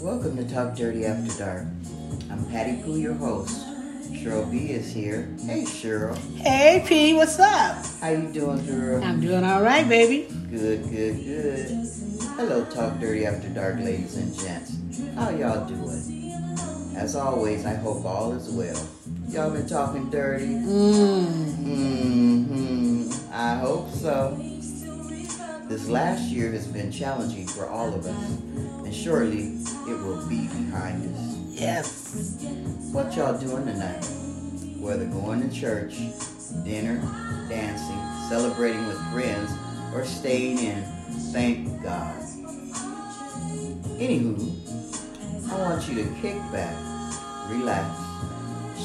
Welcome to Talk Dirty After Dark. I'm Patty Pooh, your host. Cheryl B is here. Hey, Cheryl. Hey P, what's up? How you doing, girl? I'm doing all right, baby. Good, good, good. Hello, Talk Dirty After Dark, ladies and gents. How y'all doing? As always, I hope all is well. Y'all been talking dirty? Mm. hmm I hope so. This last year has been challenging for all of us, and surely it will be behind us. Yes. What y'all doing tonight? Whether going to church, dinner, dancing, celebrating with friends, or staying in, thank God. Anywho, I want you to kick back, relax,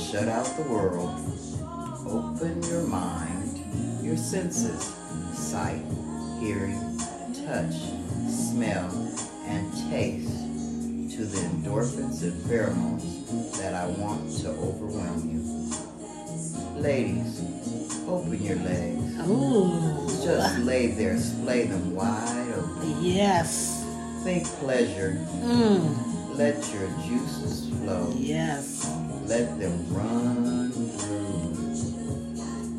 shut out the world, open your mind, your senses, sight, hearing, touch, smell, and taste to the endorphins and pheromones that I want to overwhelm you. Ladies, open your legs. Ooh. Just lay there, splay them wide open. Yes. Think pleasure. Mm. Let your juices flow. Yes. Let them run through.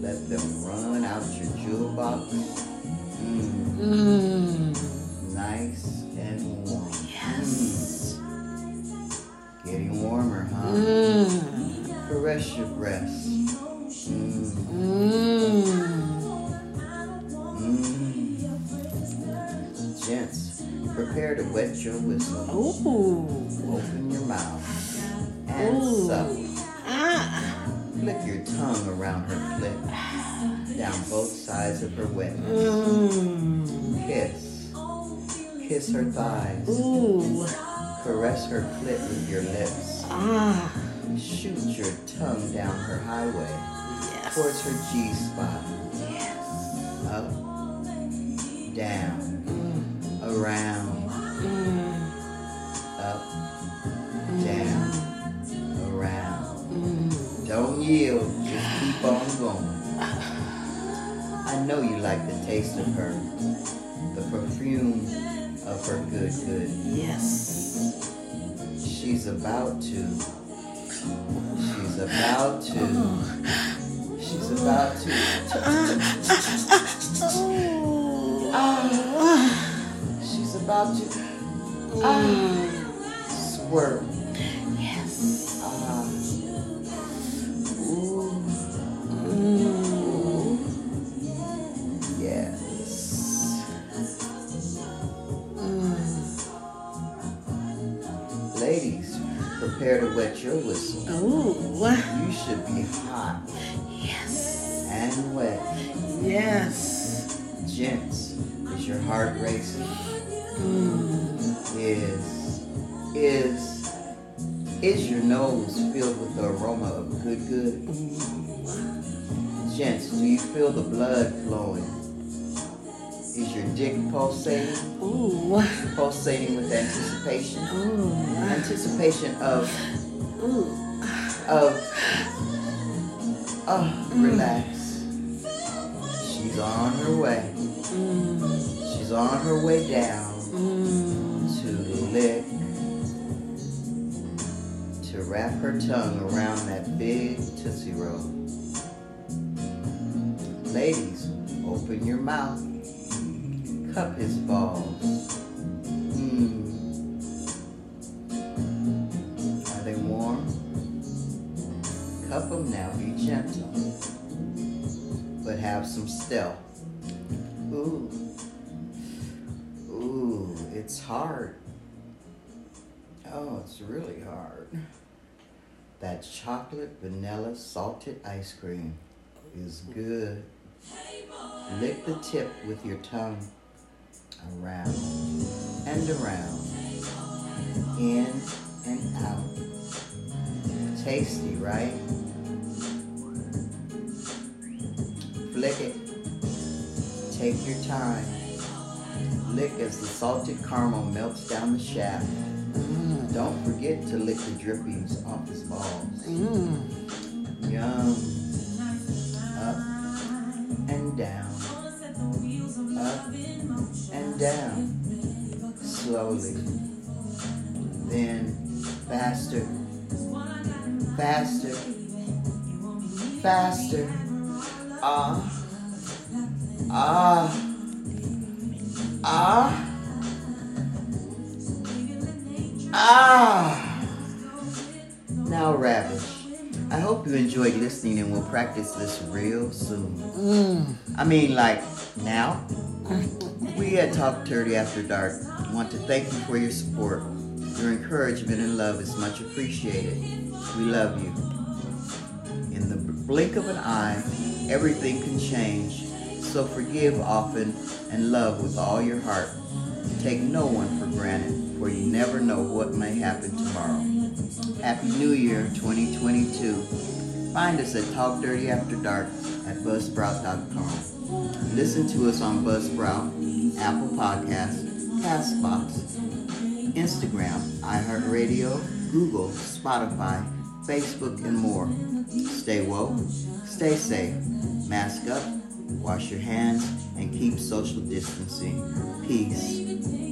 Let them run out your jewel box. To wet your whistle. Ooh. Open your mouth and Ooh. suck. Ah. Flick your tongue around her clit, down both sides of her wet. Mm. Kiss. Kiss her thighs. Ooh. Caress her clit with your lips. Ah. Shoot your tongue down her highway Yes. towards her G spot. Yes. Up, down, Mm. around, Mm. up, down, around. Mm. Don't yield, just keep on going. I know you like the taste of her, the perfume of her good good. Yes. She's about to. She's about to. She's about to. Oh. She's about to Squirt. Yes. Ah. Ooh. Mm. Yes. Mm. Ladies, prepare to wet your whistle. Ooh. You should be hot Yes. and wet. Yes. Gents, is your heart racing? Mm. Is is is your nose filled with the aroma of good good? Gents, do you feel the blood flowing? Is your dick pulsating? Ooh. Pulsating with anticipation? Ooh. Anticipation of Ooh. of oh relax. She's on her way. Mm. She's on her way down Mm. to lick, to wrap her tongue around that big Tootsie Roll. Ladies, open your mouth. Cup his balls. Mm. Are they warm? Cup them now, be gentle. But have some stealth. Ooh. Ooh, it's hard. Oh, it's really hard. That chocolate vanilla salted ice cream is good. Lick the tip with your tongue around and around, in and out. Tasty, right? Flick it. Take your time. Lick as the salted caramel melts down the shaft. Mm. Don't forget to lick the drippings off his balls. Mm. Yum. Up and down. Up and down. Slowly. Then Faster. Faster. Faster. Ah. Ah. Ah. Ah. Now, Ravish, I hope you enjoyed listening and we'll practice this real soon. Mm. I mean, like, now? We at Talk Dirty After Dark want to thank you for your support. Your encouragement and love is much appreciated. We love you. Blink of an eye, everything can change. So forgive often and love with all your heart. Take no one for granted, for you never know what may happen tomorrow. Happy New Year 2022. Find us at Talk Dirty After Dark at Buzzsprout.com. Listen to us on Buzzsprout, Apple Podcasts, Castbox, Instagram, iHeartRadio, Google, Spotify, Facebook, and more. Stay woke, stay safe, mask up, wash your hands, and keep social distancing. Peace.